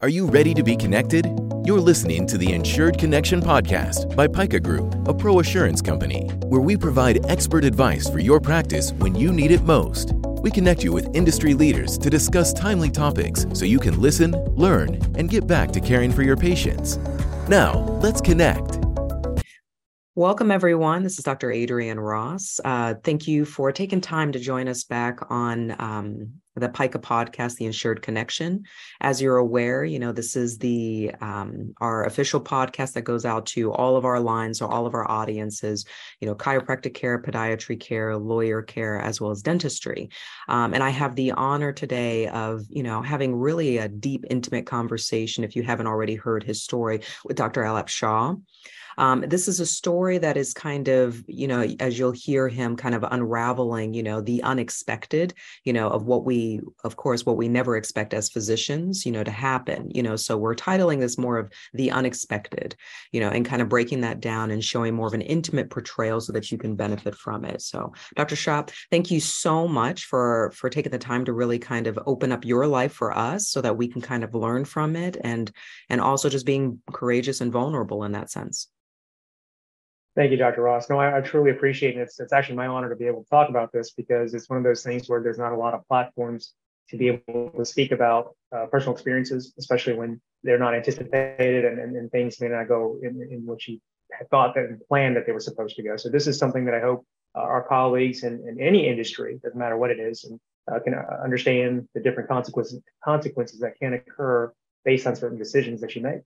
Are you ready to be connected? You're listening to the Insured Connection podcast by Pica Group, a ProAssurance company, where we provide expert advice for your practice when you need it most. We connect you with industry leaders to discuss timely topics so you can listen, learn, and get back to caring for your patients. Now, let's connect. Welcome, everyone. This is Dr. Adrianne Ross. Uh, thank you for taking time to join us back on um, the PICA podcast, The Insured Connection. As you're aware, you know this is the um, our official podcast that goes out to all of our lines or all of our audiences. You know, chiropractic care, podiatry care, lawyer care, as well as dentistry. Um, and I have the honor today of you know having really a deep, intimate conversation. If you haven't already heard his story with Dr. Alap Shah. Um, this is a story that is kind of, you know, as you'll hear him kind of unraveling, you know, the unexpected, you know, of what we, of course, what we never expect as physicians, you know, to happen, you know. So we're titling this more of the unexpected, you know, and kind of breaking that down and showing more of an intimate portrayal so that you can benefit from it. So, Dr. Shah, thank you so much for for taking the time to really kind of open up your life for us so that we can kind of learn from it and and also just being courageous and vulnerable in that sense. Thank you, Dr. Ross. No, I, I, truly appreciate it. It's, it's actually my honor to be able to talk about this because it's one of those things where there's not a lot of platforms to be able to speak about uh, personal experiences, especially when they're not anticipated and, and, and things may not go in, in which you had thought that and planned that they were supposed to go. So this is something that I hope uh, our colleagues in, in, any industry, doesn't matter what it is, and uh, can uh, understand the different consequences consequences that can occur based on certain decisions that you make.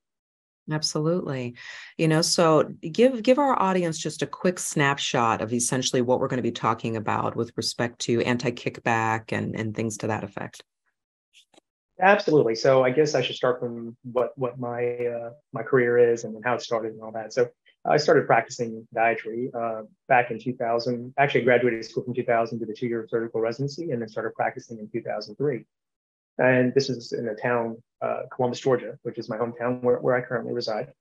Absolutely. You know, so give give our audience just a quick snapshot of essentially what we're going to be talking about with respect to anti-kickback and and things to that effect. Absolutely. So I guess I should start from what what my uh, my career is and how it started and all that. So I started practicing podiatry uh, back in 2000. Actually, graduated school from 2000, to the two-year surgical residency, and then started practicing in 2003. And this is in a town, uh, Columbus, Georgia, which is my hometown where, where I currently reside.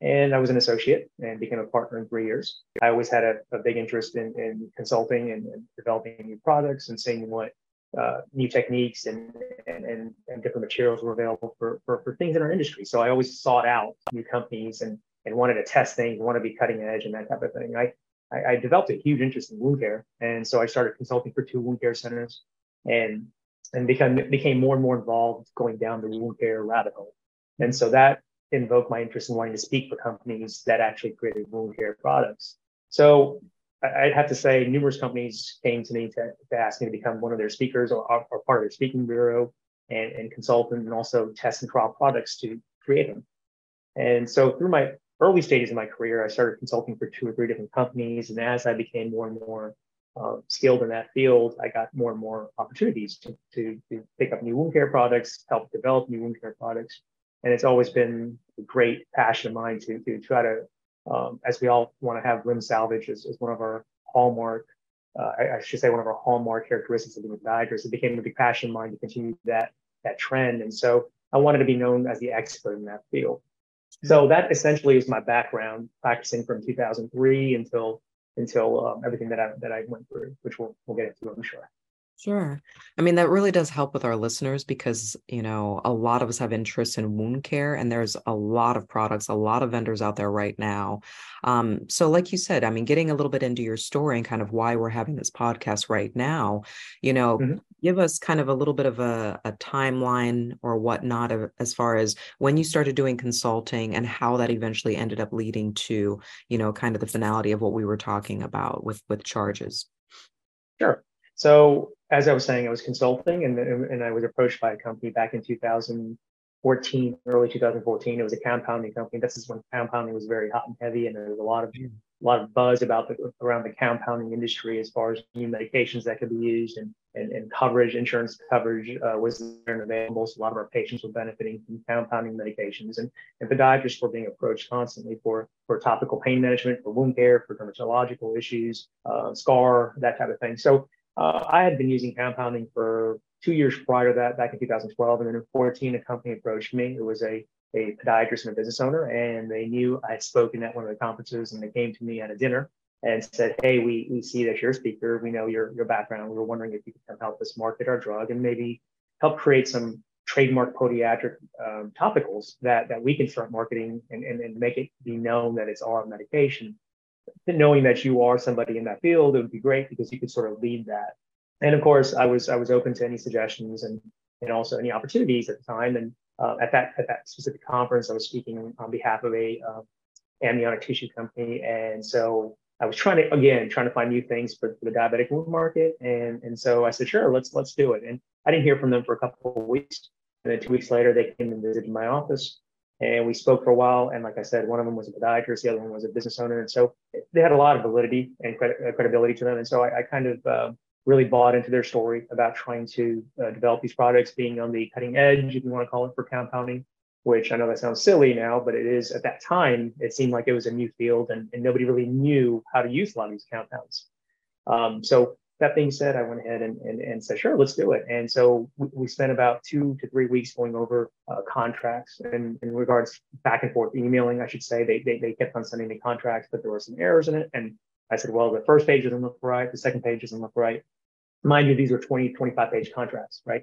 And I was an associate and became a partner in three years. I always had a, a big interest in, in consulting and, and, developing new products and seeing what uh, new techniques and, and, and, and, different materials were available for, for, for things in our industry. So I always sought out new companies and, and wanted to test things, want to be cutting edge and that type of thing. I, I, I developed a huge interest in wound care. And so I started consulting for two wound care centers. And and become became more and more involved going down the wound care rabbit hole. And so that invoked my interest in wanting to speak for companies that actually created wound care products. So I'd have to say numerous companies came to me to, to ask me to become one of their speakers or, or part of their speaking bureau and, and consultant and also test and trial products to create them. And so through my early stages of my career, I started consulting for two or three different companies. And as I became more and more uh, skilled in that field, I got more and more opportunities to, to, to, pick up new wound care products, help develop new wound care products. And it's always been a great passion of mine to, to try to, um, as we all want to have limb salvage as, as one of our hallmark, uh, I, I, should say one of our hallmark characteristics of a podiatrist. It became a big passion of mine to continue that, that trend. And so I wanted to be known as the expert in that field. So that essentially is my background, practicing from 2003 until until um, everything that I that I went through, which we'll we'll get into, I'm sure. Sure. I mean, that really does help with our listeners because, you know, a lot of us have interest in wound care and there's a lot of products, a lot of vendors out there right now. Um, so, like you said, I mean, getting a little bit into your story and kind of why we're having this podcast right now, you know, mm-hmm. Give us kind of a little bit of a, a timeline or whatnot of, as far as when you started doing consulting and how that eventually ended up leading to, you know, kind of the finality of what we were talking about with with charges. Sure. So as I was saying, I was consulting and, and I was approached by a company back in 2014, early 2014. It was a compounding company. This is when compounding was very hot and heavy, and there was a lot of hmm. A lot of buzz about the around the compounding industry as far as new medications that could be used and and, and coverage, insurance coverage uh, was there and available. So a lot of our patients were benefiting from compounding medications, and, and podiatrists were being approached constantly for for topical pain management, for wound care, for dermatological issues, uh, scar, that type of thing. So uh, I had been using compounding for two years prior to that, back in 2012. And then in 14, a company approached me. It was a, a podiatrist and a business owner, and they knew I had spoken at one of the conferences, and they came to me at a dinner and said, "Hey, we we see that you're a speaker. We know your your background. We were wondering if you could come help us market our drug and maybe help create some trademark podiatric um, topicals that, that we can start marketing and, and, and make it be known that it's our medication. Knowing that you are somebody in that field, it would be great because you could sort of lead that. And of course, I was I was open to any suggestions and and also any opportunities at the time. And uh, at that at that specific conference, I was speaking on behalf of a uh, amniotic tissue company, and so I was trying to again trying to find new things for, for, the diabetic wound market, and and so I said, sure, let's let's do it. And I didn't hear from them for a couple of weeks, and then two weeks later, they came and visited my office, and we spoke for a while. And like I said, one of them was a podiatrist, the other one was a business owner, and so they had a lot of validity and uh, credibility to them. And so I, I kind of uh, really bought into their story about trying to uh, develop these products, being on the cutting edge, if you want to call it, for compounding which I know that sounds silly now, but it is at that time, it seemed like it was a new field and, and nobody really knew how to use a lot of these compounds. Um, so that being said, I went ahead and, and, and, said, sure, let's do it. And so we, we spent about two to three weeks going over uh, contracts and in regards back and forth emailing, I should say. They, they, they kept on sending me contracts, but there were some errors in it. And I said, well, the first page doesn't look right. The second page doesn't look right. Mind you, these were 20, 25 page contracts, right?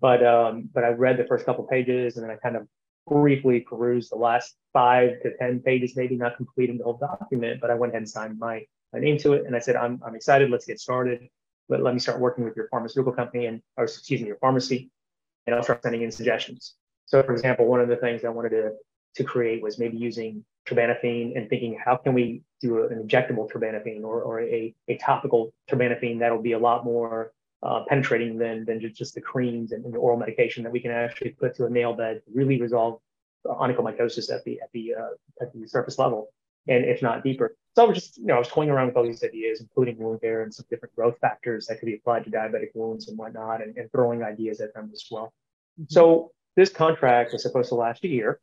But um, but I read the first couple pages and then I kind of briefly perused the last five to 10 pages, maybe not completing the whole document, but I went ahead and signed my, my name to it. And I said, I'm, I'm excited. Let's get started. But let me start working with your pharmaceutical company and, or excuse me, your pharmacy, and I'll start sending in suggestions. So, for example, one of the things I wanted to, to create was maybe using terbinafine and thinking, how can we do an injectable terbinafine or, or a, a topical terbinafine that'll be a lot more uh, penetrating than, than just the creams and, and, the oral medication that we can actually put to a nail bed to really resolve onychomycosis at the at the uh, at the surface level, and if not deeper. So I was just you know I was toying around with all these ideas, including wound care and some different growth factors that could be applied to diabetic wounds and whatnot, and, and throwing ideas at them as well. Mm-hmm. So this contract was supposed to last a year,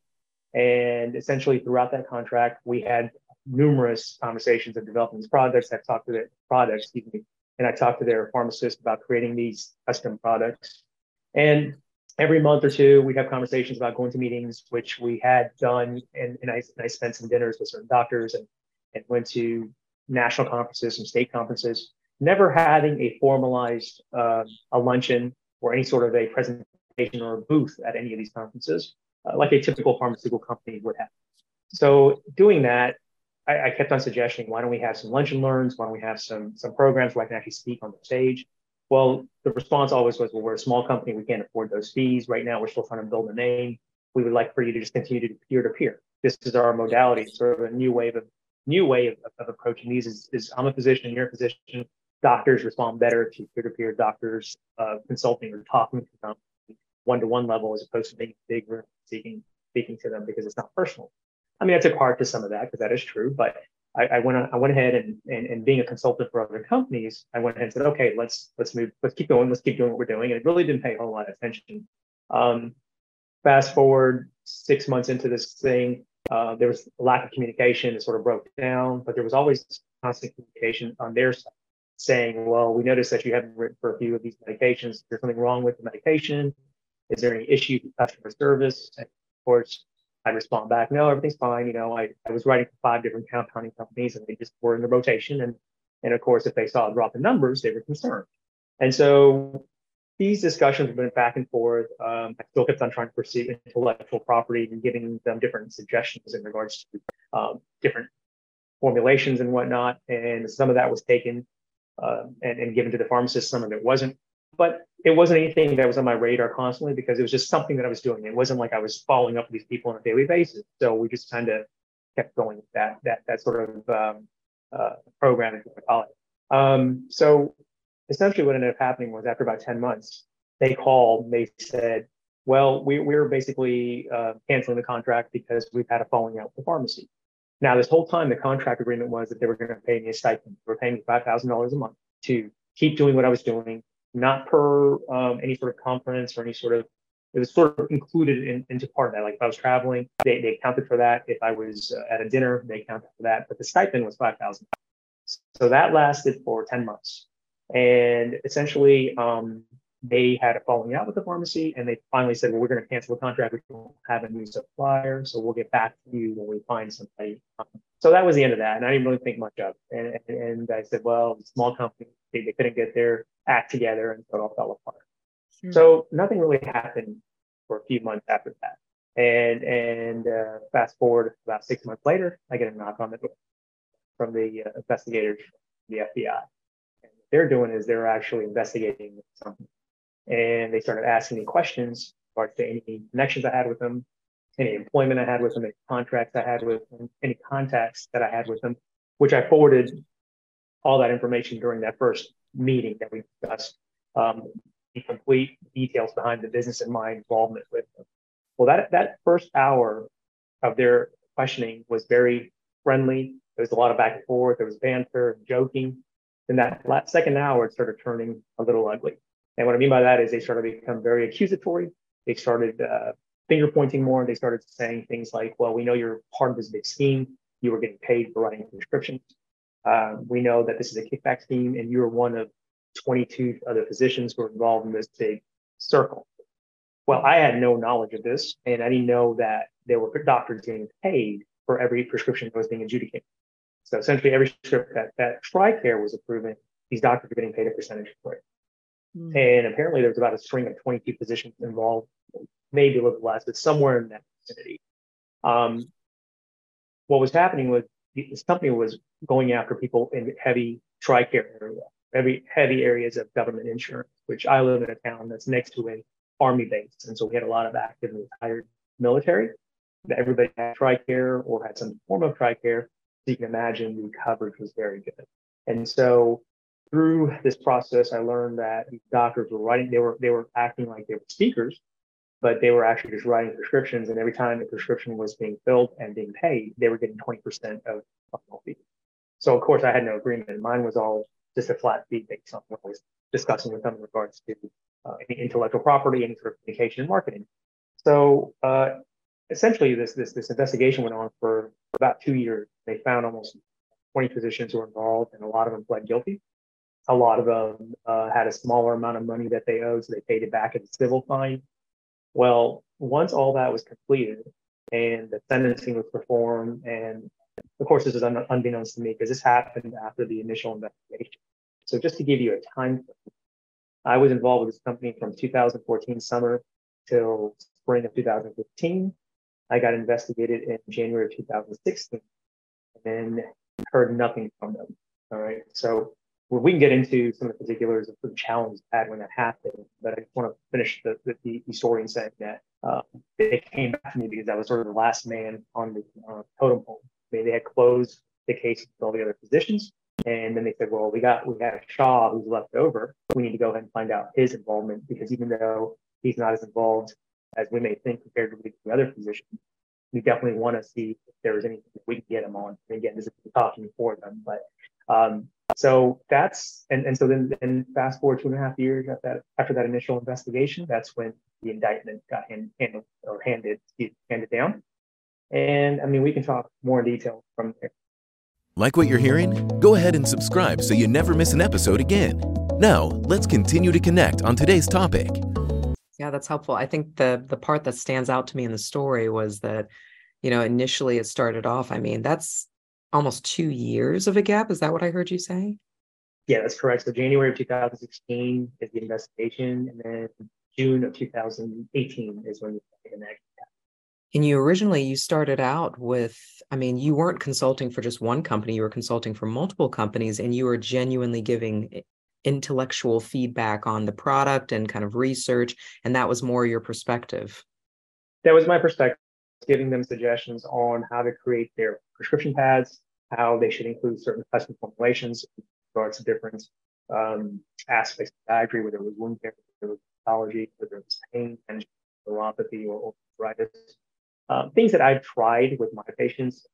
and essentially throughout that contract we had numerous conversations of developing these products. I've talked to the products, excuse me, and I talked to their pharmacist about creating these custom products. And every month or two, we'd have conversations about going to meetings, which we had done. And, and, I, and I spent some dinners with certain doctors and, and went to national conferences and state conferences, never having a formalized uh, a luncheon or any sort of a presentation or a booth at any of these conferences, uh, like a typical pharmaceutical company would have. So doing that, I, I, kept on suggesting, why don't we have some lunch and learns? Why don't we have some some programs where I can actually speak on the stage? Well, the response always was, well, we're a small company, we can't afford those fees. Right now, we're still trying to build a name. We would like for you to just continue to do peer to peer. This is our modality, sort of a new wave of new way of, of approaching these. Is, is I'm a physician, you're a physician. Doctors respond better to peer to peer. Doctors uh, consulting or talking to them one to one level as opposed to being big room speaking speaking to them because it's not personal. I mean, I took part to some of that because that is true, but I, I, went I went ahead and, and, and being a consultant for other companies, I went ahead and said, okay, let's let's move, let's keep going, let's keep doing what we're doing. And it really didn't pay a whole lot of attention. Um, fast forward six months into this thing, uh, there was a lack of communication. It sort of broke down, but there was always constant communication on their side, saying, well, we noticed that you haven't written for a few of these medications. Is there something wrong with the medication? Is there any issue with customer service? And of course, I respond back, no, everything's fine. You know, I, I was writing for five different compounding companies and they just were in the rotation. And, and of course, if they saw a drop in numbers, they were concerned. And so these discussions been back and forth. Um, I still kept on trying to pursue intellectual property and giving them different suggestions in regards to um, different formulations and whatnot. And some of that was taken uh, and, and given to the pharmacist, some of it wasn't. But it wasn't anything that was on my radar constantly because it was just something that I was doing. It wasn't like I was following up with these people on a daily basis. So we just kind of kept going with that that that sort of um, uh, program, if you call it. Um, so essentially, what ended up happening was after about ten months, they called. They said, "Well, we we are basically uh, canceling the contract because we've had a falling out with the pharmacy." Now, this whole time, the contract agreement was that they were going to pay me a stipend. They were paying me five thousand dollars a month to keep doing what I was doing not per um, any sort of conference or any sort of it was sort of included in, into part of that. Like if I was traveling, they, they counted for that. If I was uh, at a dinner, they counted for that. But the stipend was five thousand. So that lasted for ten months, and essentially um, they had a falling out with the pharmacy, and they finally said, "Well, we're going to cancel the contract. We don't have a new supplier, so we'll get back to you when we find somebody." so that was the end of that, and I didn't really think much of. It. And, and I said, "Well, small company, they, they couldn't get their act together, and so it all fell apart. Mm-hmm. So nothing really happened for a few months after that. And and uh, fast forward about six months later, I get a knock on the door from the uh, investigators, the FBI. And what they're doing is they're actually investigating something. And they started asking me questions regards to any connections I had with them, any employment I had with them, any contracts I had with them, any contacts that I had with them, which I forwarded all that information during that first meeting that we discussed, um, the complete details behind the business and my involvement with them. Well, that that first hour of their questioning was very friendly. There was a lot of back and forth. There was banter and joking. Then that last second hour, it started turning a little ugly. And what I mean by that is they started to become very accusatory. They started uh, finger pointing more. They started saying things like, well, we know you're part of this big scheme. You were getting paid for writing prescriptions. Uh, we know that this is a kickback scheme and you're one of 22 other physicians who are involved in this big circle. Well, I had no knowledge of this and I didn't know that there were doctors getting paid for every prescription that was being adjudicated. So essentially every script that, that TRICARE was approving, these doctors are getting paid a percentage for it. Mm. And apparently there's about a string of 22 positions involved, maybe a little less, but somewhere in that vicinity. Um, what was happening was this company was going after people in heavy TRICARE area, heavy, heavy areas of government insurance, which I live in a town that's next to an army base. And so we had a lot of active and retired military that everybody had TRICARE or had some form of TRICARE. So you can imagine the coverage was very good. And so through this process, I learned that doctors were writing, they were, they were acting like they were speakers, but they were actually just writing prescriptions. And every time the prescription was being filled and being paid, they were getting 20% of, of fee. So of course I had no agreement. Mine was all just a flat fee based on what I was discussing with them in regards to uh, intellectual property, any sort of communication and marketing. So uh, essentially this, this, this investigation went on for about two years. They found almost 20 physicians who were involved and a lot of them pled guilty. A lot of them uh, had a smaller amount of money that they owed, so they paid it back in a civil fine. Well, once all that was completed and the sentencing was performed, and of course, this is un- unbeknownst to me because this happened after the initial investigation. So, just to give you a time frame, I was involved with this company from 2014 summer till spring of 2015. I got investigated in January of 2016 and then heard nothing from them. All right. So we can get into some of the particulars of the challenge had when that happened, but I just want to finish the, the, the story and saying that uh, they came back to me because I was sort of the last man on the uh, totem pole. I mean, they had closed the case with all the other physicians. And then they said, well, we got we got a Shah who's left over. We need to go ahead and find out his involvement because even though he's not as involved as we may think compared to the other physicians, we definitely want to see if there's anything that we can get him on. And again, this is talking for them, but um, so that's and, and so then and fast forward two and a half years after that after that initial investigation, that's when the indictment got hand, handed or handed handed down. And I mean, we can talk more in detail from there. Like what you're hearing? Go ahead and subscribe so you never miss an episode again. Now, let's continue to connect on today's topic. Yeah, that's helpful. I think the the part that stands out to me in the story was that, you know, initially it started off. I mean, that's almost two years of a gap. Is that what I heard you say? Yeah, that's correct. So January of 2016 is the investigation, and then June of 2018 is when the next gap. And you originally you started out with, I mean, you weren't consulting for just one company, you were consulting for multiple companies, and you were genuinely giving intellectual feedback on the product and kind of research. And that was more your perspective. That was my perspective, giving them suggestions on how to create their prescription pads, how they should include certain custom formulations in regards to different um, aspects of podiatry, whether it was wound care, whether it was pathology, whether it was pain, and neuropathy, or arthritis. Um, things that I've tried with my patients,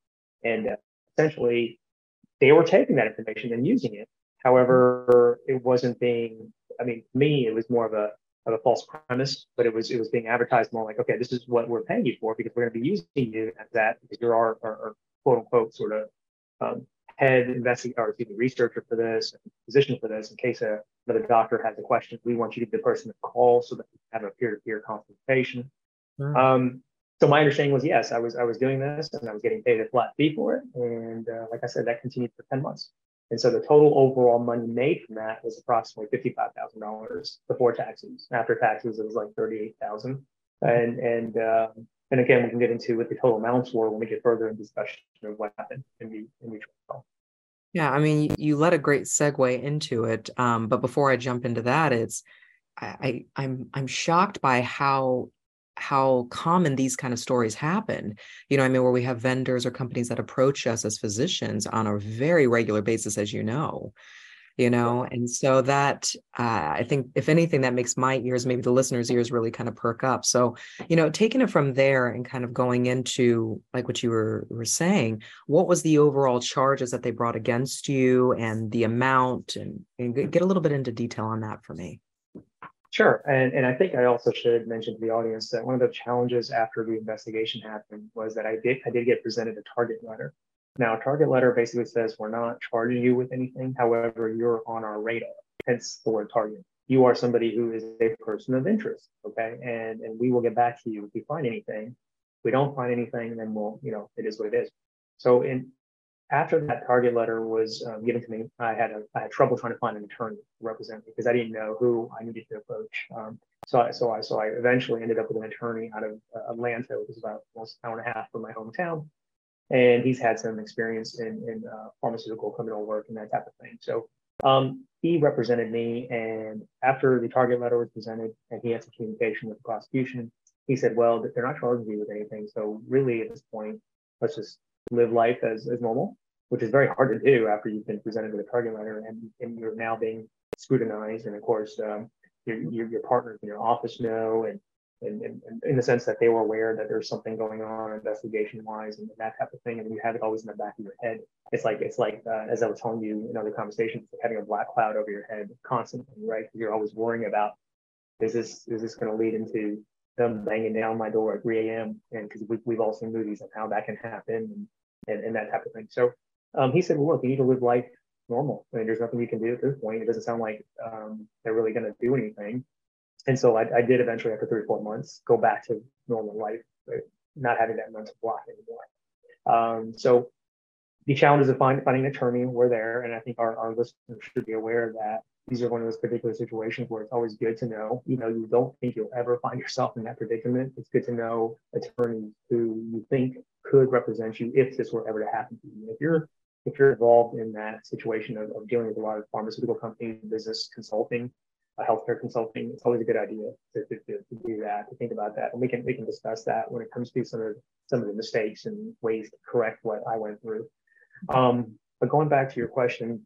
and uh, essentially they were taking that information and using it. However, it wasn't being. I mean, to me, it was more of a of a false premise, but it was it was being advertised more like, okay, this is what we're paying you for because we're going to be using you as that because you're our, our, our quote unquote sort of um, head investigator or excuse me, researcher for this, physician for this, in case a, another doctor has a question, we want you to be the person to call so that we have a peer-to-peer consultation. Mm. Um, so my understanding was yes, I was I was doing this and I was getting paid a flat fee for it, and uh, like I said, that continued for ten months. And so the total overall money made from that was approximately fifty-five thousand dollars before taxes. After taxes, it was like thirty-eight thousand. and and uh, and again, we can get into what the total amounts were when we get further in discussion of what happened in the in the trial. Yeah, I mean, you let a great segue into it, um, but before I jump into that, it's I, I I'm I'm shocked by how how common these kind of stories happen. You know, I mean, where we have vendors or companies that approach us as physicians on a very regular basis, as you know, you know, and so that uh, I think, if anything, that makes my ears, maybe the listeners' ears, really kind of perk up. So, you know, taking it from there and kind of going into like what you were were saying, what was the overall charges that they brought against you, and the amount, and, and get a little bit into detail on that for me. Sure. And, and I think I also should mention to the audience that one of the challenges after the investigation happened was that I did I did get presented a target letter. Now, a target letter basically says we're not charging you with anything. However, you're on our radar, hence the word target. You are somebody who is a person of interest. Okay. And and we will get back to you if we find anything. If we don't find anything, then we'll, you know, it is what it is. So in after that target letter was um, given to me, I had a, I had trouble trying to find an attorney to represent me because I didn't know who I needed to approach. Um, so I, so I so I eventually ended up with an attorney out of uh, Atlanta, which is about almost an hour and a half from my hometown, and he's had some experience in in uh, pharmaceutical criminal work and that type of thing. So um, he represented me, and after the target letter was presented, and he had some communication with the prosecution, he said, "Well, they're not charging you with anything, so really at this point, let's just live life as, as normal, which is very hard to do after you've been presented with a target letter and, and you're now being scrutinized. And of course, um, your, your, your, partners in your office know, and, and, and, in the sense that they were aware that there's something going on investigation wise and that type of thing. And you have it always in the back of your head. It's like, it's like, uh, as I was telling you in other conversations, having a black cloud over your head constantly, right? You're always worrying about, is this, is this going to lead into them banging down my door at 3 a.m. And because we've, we've all seen movies of how that can happen and, and, and that type of thing. So um, he said, well, look, you need to live life normal. I mean, there's nothing you can do at this point. It doesn't sound like um, they're really going to do anything. And so I, I, did eventually, after three or four months, go back to normal life, right? not having that mental block anymore. Um, so the challenges of find, finding an attorney were there. And I think our, our listeners should be aware that these are one of those particular situations where it's always good to know, you know, you don't think you'll ever find yourself in that predicament. It's good to know attorneys who you think could represent you if this were ever to happen to you. If you're if you're involved in that situation of, of dealing with a lot of pharmaceutical companies, business consulting, healthcare consulting, it's always a good idea to, to, to, do that, to think about that. And we can we can discuss that when it comes to some of some of the mistakes and ways to correct what I went through. Um, but going back to your question,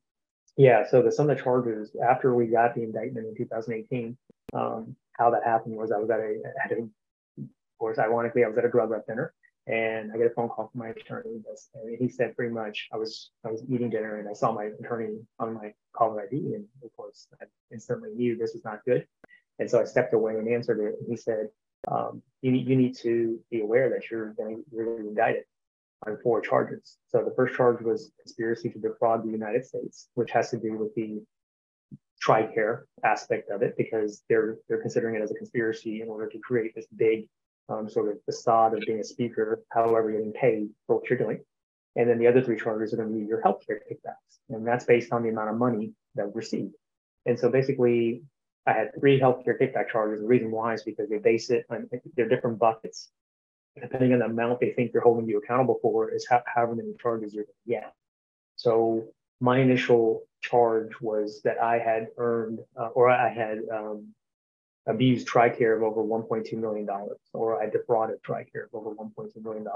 yeah, so the some of the charges after we got the indictment in 2018, um, how that happened was I was at a, at a, of course, ironically, I was at a drug rep dinner, and I get a phone call from my attorney. And he said pretty much I was I was eating dinner and I saw my attorney on my caller ID, and of course I instantly knew this was not good. And so I stepped away and answered it. And he said, um, "You need you need to be aware that you're going you're going to be indicted." on four charges. So the first charge was conspiracy to defraud the United States, which has to do with the TRICARE aspect of it because they're they're considering it as a conspiracy in order to create this big um, sort of facade of being a speaker, however you're getting paid for what you're doing. And then the other three charges are going to be your healthcare kickbacks, and that's based on the amount of money that we received. And so basically, I had three healthcare kickback charges. The reason why is because they base it on they're different buckets depending on the amount they think they're holding you accountable for, is how, however many charges you're going to get. So my initial charge was that I had earned uh, or I had um, abused TRICARE of over $1.2 million, or I defrauded TRICARE of over $1.2 million.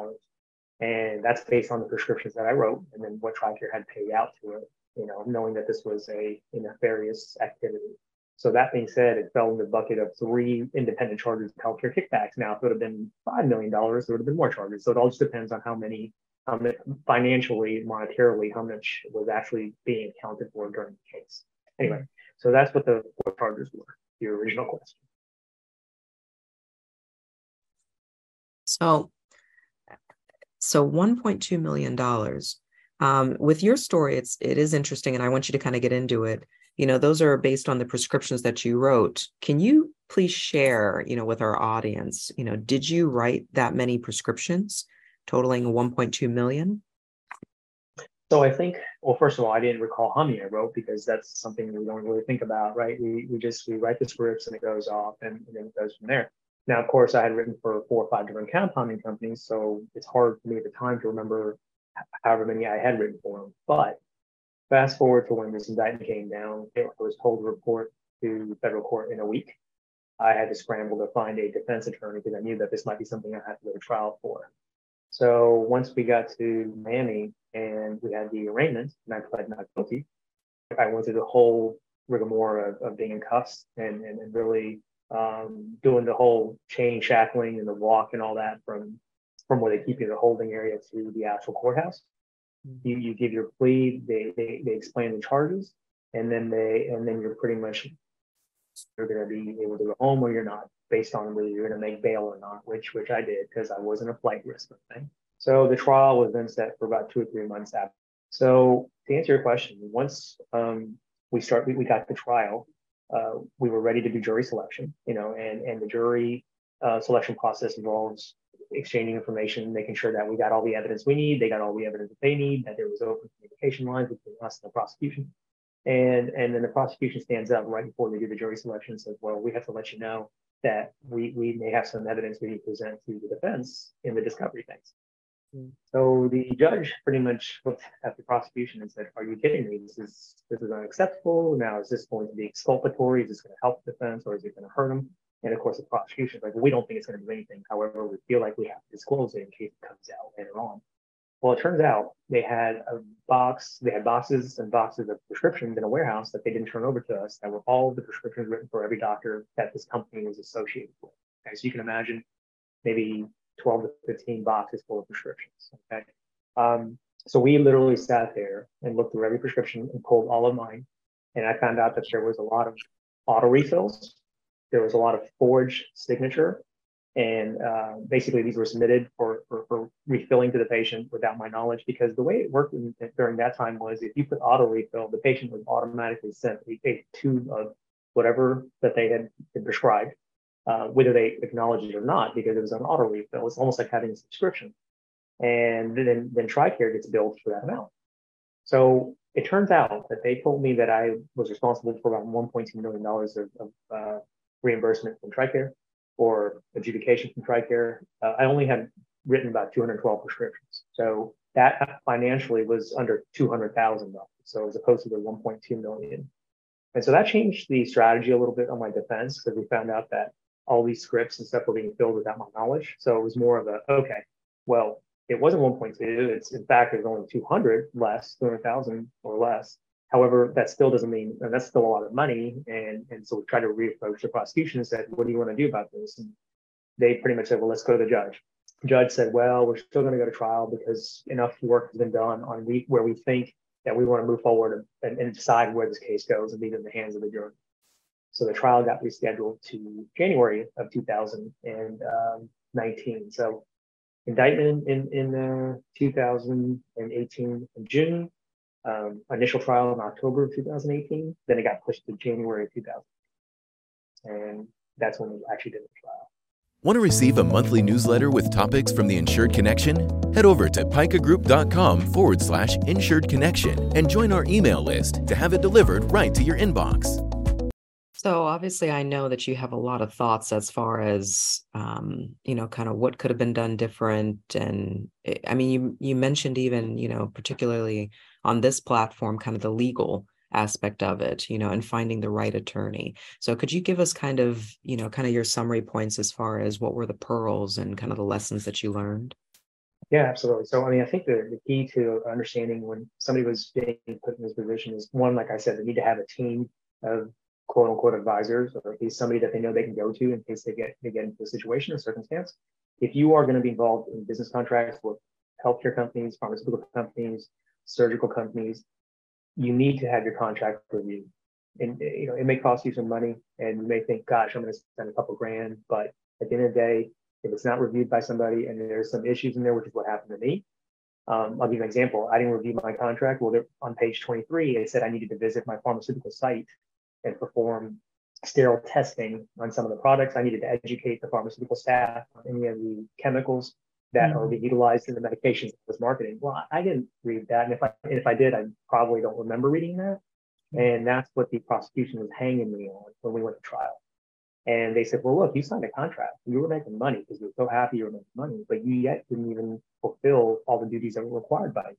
And that's based on the prescriptions that I wrote and then what TRICARE had paid out to it, you know, knowing that this was a, a nefarious activity. So that being said, it fell in the bucket of three independent charges of healthcare kickbacks. Now, if it would have been $5 million, there would have been more charges. So it all just depends on how many, how many financially, monetarily, how much was actually being accounted for during the case. Anyway, so that's what the four charges were, your original question. So, so $1.2 million. Um, with your story, it's it is interesting, and I want you to kind of get into it you know those are based on the prescriptions that you wrote can you please share you know with our audience you know did you write that many prescriptions totaling 1.2 million so i think well first of all i didn't recall how many i wrote because that's something we don't really think about right we, we just we write the scripts and it goes off and, and then it goes from there Now, of course, I had written for four or five different compounding companies, so it's hard for me at the time to remember however many I had written for them. But fast forward to when this indictment came down, I was told to report to federal court in a week. I had to scramble to find a defense attorney because I knew that this might be something I had to go to trial for. So once we got to Miami and we had the arraignment and I pled not guilty, I went through the whole rigmarole of, of being in cuffs and, and, and really um, doing the whole chain shackling and the walk and all that from from where they keep you in the holding area to the actual courthouse. Mm-hmm. You, you give your plea, they, they, they explain the charges, and then they and then you're pretty much you're going to be able to go home or you're not, based on whether you're going to make bail or not, which which I did because I wasn't a flight risk or thing. So the trial was then set for about two or three months after. So to answer your question, once um, we start, we, we got the trial, uh, we were ready to do jury selection, you know, and, and the jury uh, selection process involves exchanging information, making sure that we got all the evidence we need, they got all the evidence that they need, that there was open communication lines between us and the prosecution. And, and then the prosecution stands up right before they do the jury selection and says, well, we have to let you know that we, we may have some evidence we need to present to the defense in the discovery phase. So the judge pretty much looked at the prosecution and said, "Are you kidding me? This is this is unacceptable. Now is this going to be exculpatory? Is this going to help the defense or is it going to hurt them?" And of course, the prosecution is like, "We don't think it's going to do anything. However, we feel like we have to disclose it in case it comes out later on." Well, it turns out they had a box, they had boxes and boxes of prescriptions in a warehouse that they didn't turn over to us that were all the prescriptions written for every doctor that this company was associated with. As you can imagine, maybe 12 to 15 boxes full of prescriptions. Okay. Um, so we literally sat there and looked through every prescription and pulled all of mine. And I found out that there was a lot of auto refills. There was a lot of forged signature. And uh, basically, these were submitted for, for, for, refilling to the patient without my knowledge. Because the way it worked in, during that time was if you put auto refill, the patient was automatically sent a, a tube of whatever that they had prescribed uh, whether they acknowledge it or not, because it was an auto refill. It's almost like having a subscription. And then, then TRICARE gets billed for that amount. So it turns out that they told me that I was responsible for about $1.2 million of, of uh, reimbursement from TRICARE or adjudication from TRICARE. Uh, I only had written about 212 prescriptions. So that financially was under $200,000. So as opposed to the 1.2 million. And so that changed the strategy a little bit on my defense because we found out that all these scripts and stuff were being filled without my knowledge. So it was more of a, okay, well, it wasn't 1.2. It's in fact, it was only 200 less, 200,000 or less. However, that still doesn't mean, that's still a lot of money. And, and so we tried to reapproach the prosecution and said, what do you want to do about this? And they pretty much said, well, let's go to the judge. Judge said, well, we're still going to go to trial because enough work has been done on we, where we think that we want to move forward and, and decide where this case goes and leave it in the hands of the jury. So the trial got rescheduled to January of 2019. So indictment in, in uh, 2018 in June, um, initial trial in October of 2018. Then it got pushed to January of 2000. And that's when we actually did the trial. Want to receive a monthly newsletter with topics from the Insured Connection? Head over to picagroup.com forward slash insured connection and join our email list to have it delivered right to your inbox. So obviously, I know that you have a lot of thoughts as far as um, you know, kind of what could have been done different. And eh, I mean, you you mentioned even you know, particularly on this platform, kind of the legal aspect of it, you know, and finding the right attorney. So could you give us kind of you know, kind of your summary points as far as what were the pearls and kind of the lessons that you learned? Yeah, absolutely. So, I mean, I think the, the key to understanding when somebody was being put in this position is one, like I said, they need to have a team of quote unquote advisors or at least somebody that they know they can go to in case they get they get into a situation or circumstance. If you are going to be involved in business contracts with healthcare companies, pharmaceutical companies, surgical companies, you need to have your contract reviewed. And you know, it may cost you some money and you may think, gosh, I'm going to spend a couple grand, but at the end of the day, if it's not reviewed by somebody and there's some issues in there, which is what happened to me. Um, I'll give you an example. I didn't review my contract. Well, on page 23, it said I needed to visit my pharmaceutical site and perform sterile testing on some of the products. I needed to educate the pharmaceutical staff on any of the chemicals that mm-hmm. are being utilized in the medications that was marketing. Well, I didn't read that, and if I if I did, I probably don't remember reading that. Mm-hmm. And that's what the prosecution was hanging me on when we went to trial. And they said, well, look, you signed a contract. You were making money because you were so happy you were making money, but you yet didn't even fulfill all the duties that were required by you.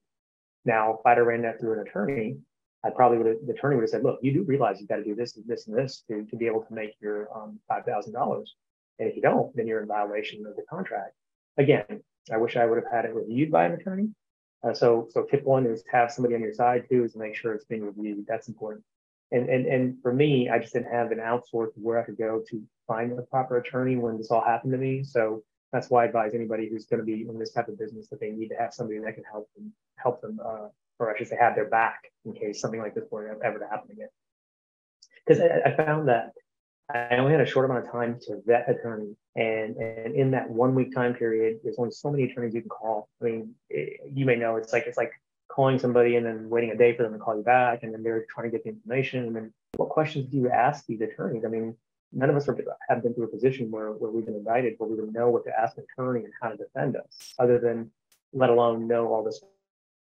Now, if I'd have ran that through an attorney, I probably would have, the attorney would have said, look, you do realize you've got to do this and this and this to, to be able to make your um, $5,000. And if you don't, then you're in violation of the contract. Again, I wish I would have had it reviewed by an attorney. Uh, so, so tip one is have somebody on your side too, is make sure it's being reviewed. That's important. And, and, and for me, I just didn't have an outsource where I could go to find a proper attorney when this all happened to me. So that's why I advise anybody who's going to be in this type of business that they need to have somebody that can help them, help them, uh, or I should say, have their back in case something like this were ever to happen again. Because I, I found that I only had a short amount of time to vet attorney, and and in that one week time period, there's only so many attorneys you can call. I mean, it, you may know it's like it's like calling somebody and then waiting a day for them to call you back, and then they're trying to get the information. And then what questions do you ask these attorneys? I mean, none of us have been through a position where, where we've been indicted, where we would know what to ask an attorney and how to defend us, other than let alone know all this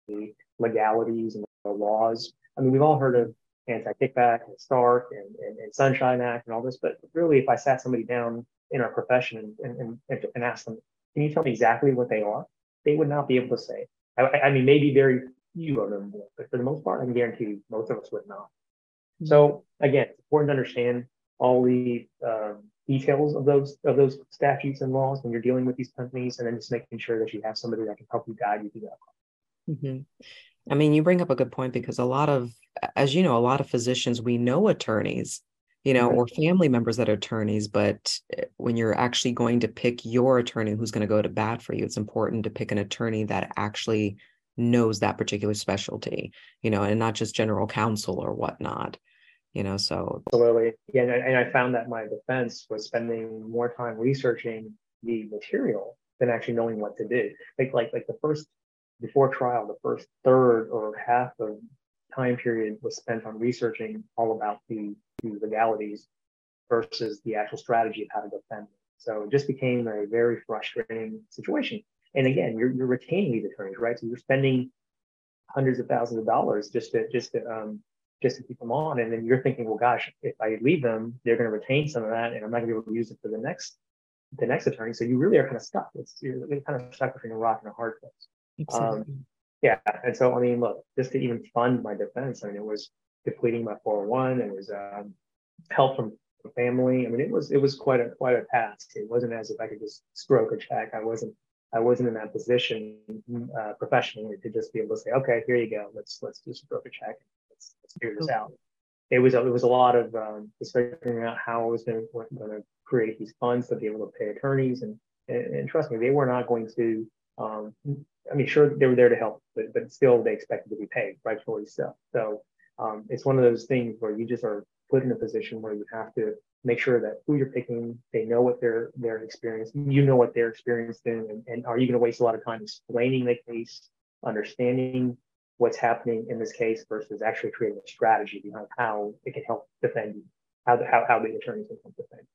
the legalities and the laws. I mean, we've all heard of anti-kickback and Stark and, and, and, Sunshine Act and all this, but really, if I sat somebody down in our profession and, and, and asked them, can you tell me exactly what they are? They would not be able to say. I, I mean, maybe very few of them would, but for the most part, I can guarantee you most of us would not. Mm-hmm. So again, it's important to understand all the um, details of those of those statutes and laws when you're dealing with these companies, and then just making sure that you have somebody that can help you guide you through that. Mm-hmm. I mean, you bring up a good point because a lot of, as you know, a lot of physicians we know attorneys, you know, mm-hmm. or family members that are attorneys, but eh, when you're actually going to pick your attorney who's going to go to bat for you, it's important to pick an attorney that actually knows that particular specialty, you know, and not just general counsel or whatnot you know so absolutely yeah and I found that my defense was spending more time researching the material than actually knowing what to do like like like the first before trial the first third or half of time period was spent on researching all about the, the legalities versus the actual strategy of how to defend so it just became a very frustrating situation and again you're, you're retaining these attorneys right so you're spending hundreds of thousands of dollars just to just to um, just to keep them on. And then you're thinking, well, gosh, if I leave them, they're going to retain some of that, and I'm not going to be able to use it for the next the next attorney. So you really are kind of stuck. It's you're kind of stuck between a rock and a hard place. Um, yeah, and so I mean, look, just to even fund my defense, I mean, it was depleting my 401. It was um, help from family. I mean, it was it was quite a quite a task. It wasn't as if I could just stroke a check. I wasn't I wasn't in that position uh, professionally to just be able to say, okay, here you go. Let's let's just stroke a check let's, let's figure this out. It was a, it was a lot of um, just figuring out how I was going to create these funds to be able to pay attorneys, and, and, and trust me, they were not going to. Um, I mean, sure, they were there to help, but but still, they expected to be paid, rightfully so. So um, it's one of those things where you just are put in a position where you have to make sure that who you're picking, they know what their their experience, you know what they're experienced in, and, and are you going to waste a lot of time explaining the case, understanding what's happening in this case versus actually creating a strategy behind how it can help defend you, how the, how, how the attorneys can help defend.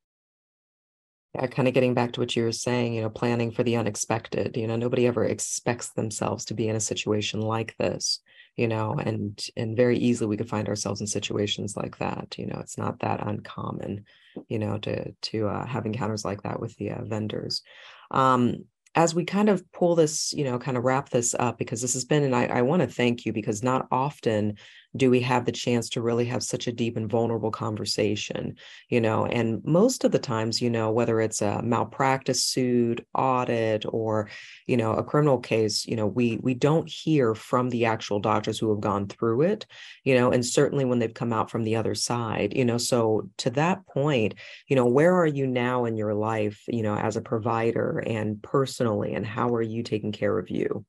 Kind of getting back to what you were saying, you know, planning for the unexpected. You know, nobody ever expects themselves to be in a situation like this, you know, and and very easily we could find ourselves in situations like that. You know, it's not that uncommon, you know, to to uh, have encounters like that with the uh, vendors. Um, as we kind of pull this, you know, kind of wrap this up, because this has been, and I, I want to thank you because not often do we have the chance to really have such a deep and vulnerable conversation you know? And most of the times you know whether it's a malpractice suit audit or you know a criminal case you know we we don't hear from the actual doctors who have gone through it you know and certainly when they've come out from the other side you know? So to that point you know where are you now in your life you know as a provider and personally and how are you taking care of you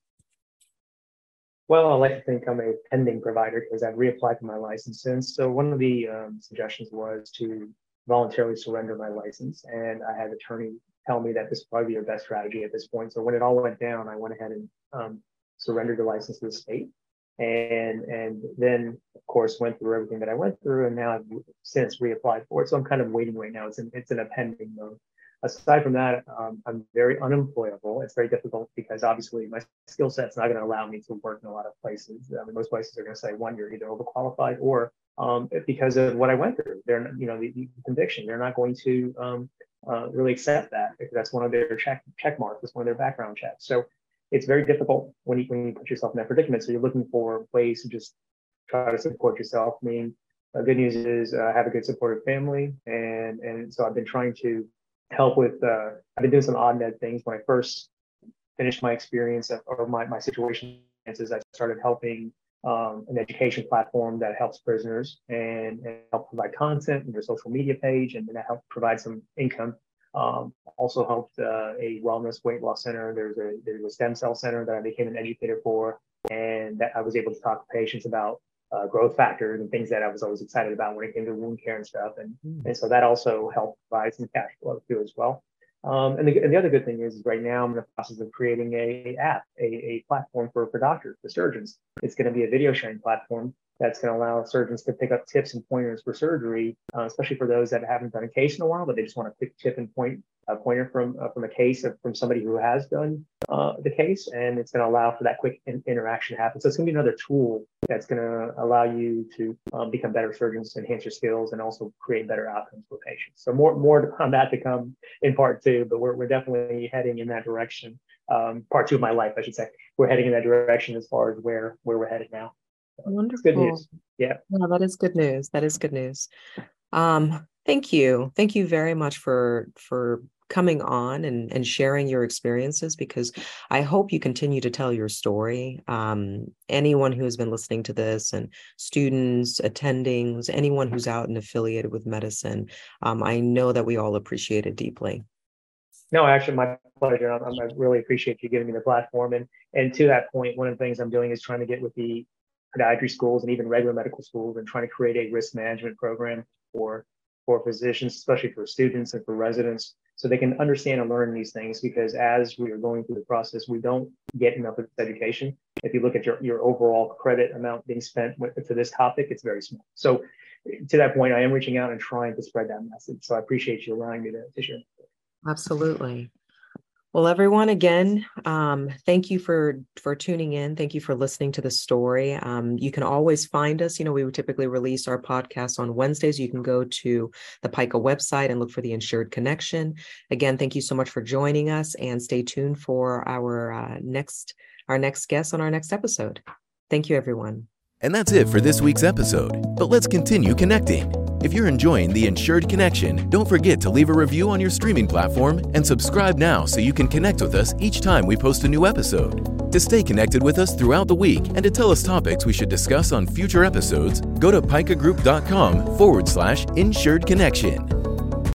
well, I like to think I'm a pending provider because I've reapplied for my license since. So one of the um, suggestions was to voluntarily surrender my license, and I had an attorney tell me that this would probably be your best strategy at this point. So when it all went down, I went ahead and um, surrendered the license to the state, and and then of course went through everything that I went through, and now I've since reapplied for it. So I'm kind of waiting right now. It's in it's in a pending mode aside from that, um, I'm very unemployable. It's very difficult because obviously my skill set's not going to allow me to work in a lot of places. I mean, most places are going to say, one, you're either overqualified or um, because of what I went through. They're, you know, the, the conviction. They're not going to um, uh, really accept that that's one of their check check marks. It's one of their background checks. So it's very difficult when you when you put yourself in that predicament. So you're looking for ways to just try to support yourself. I mean, the good news is uh, I have a good supportive family, and and so I've been trying to help with. Uh, I've been doing some odd med things. When I first finished my experience or my my situation, I started helping um, an education platform that helps prisoners and, and help provide content in their social media page, and then that helped provide some income. Um, also helped uh, a wellness weight loss center. There's a there's a stem cell center that I became an educator for, and that I was able to talk to patients about uh, growth factors and things that I was always excited about when it came to wound care and stuff. And, mm. and so that also helped provide some cash flow too as well. Um, and, the, and, the, other good thing is, is, right now I'm in the process of creating a, app, a, a platform for, for doctors, for surgeons. It's going to be a video sharing platform that's going to allow surgeons to pick up tips and pointers for surgery, uh, especially for those that haven't done a case in a while, but they just want a quick tip and point a pointer from uh, from a case from somebody who has done uh, the case, and it's going to allow for that quick in- interaction to happen. So it's going to be another tool that's going to allow you to um, become better surgeons, enhance your skills, and also create better outcomes for patients. So more more on that to come in part two, but we're we're definitely heading in that direction. Um, part two of my life, I should say. We're heading in that direction as far as where where we're headed now. Wonderful. Good news. Yeah. Yeah, that is good news. That is good news. Um, thank you. Thank you very much for for coming on and, and sharing your experiences because I hope you continue to tell your story. Um, anyone who has been listening to this and students, attendings, anyone who's out and affiliated with medicine, um, I know that we all appreciate it deeply. No, actually, my pleasure. I, I really appreciate you giving me the platform. And and to that point, one of the things I'm doing is trying to get with the podiatry schools and even regular medical schools and trying to create a risk management program for for physicians, especially for students and for residents, so they can understand and learn these things. Because as we are going through the process, we don't get enough education. If you look at your, your overall credit amount being spent for this topic, it's very small. So to that point, I am reaching out and trying to spread that message. So I appreciate you allowing me to, to share. Absolutely. Well, everyone, again, um, thank you for for tuning in. Thank you for listening to the story. Um, you can always find us. You know, we would typically release our podcast on Wednesdays. You can go to the PICA website and look for the Insured Connection. Again, thank you so much for joining us, and stay tuned for our uh, next our next guest on our next episode. Thank you, everyone. And that's it for this week's episode. But let's continue connecting. If you're enjoying the Insured Connection, don't forget to leave a review on your streaming platform and subscribe now so you can connect with us each time we post a new episode. To stay connected with us throughout the week and to tell us topics we should discuss on future episodes, go to picagroup.com forward slash insured connection.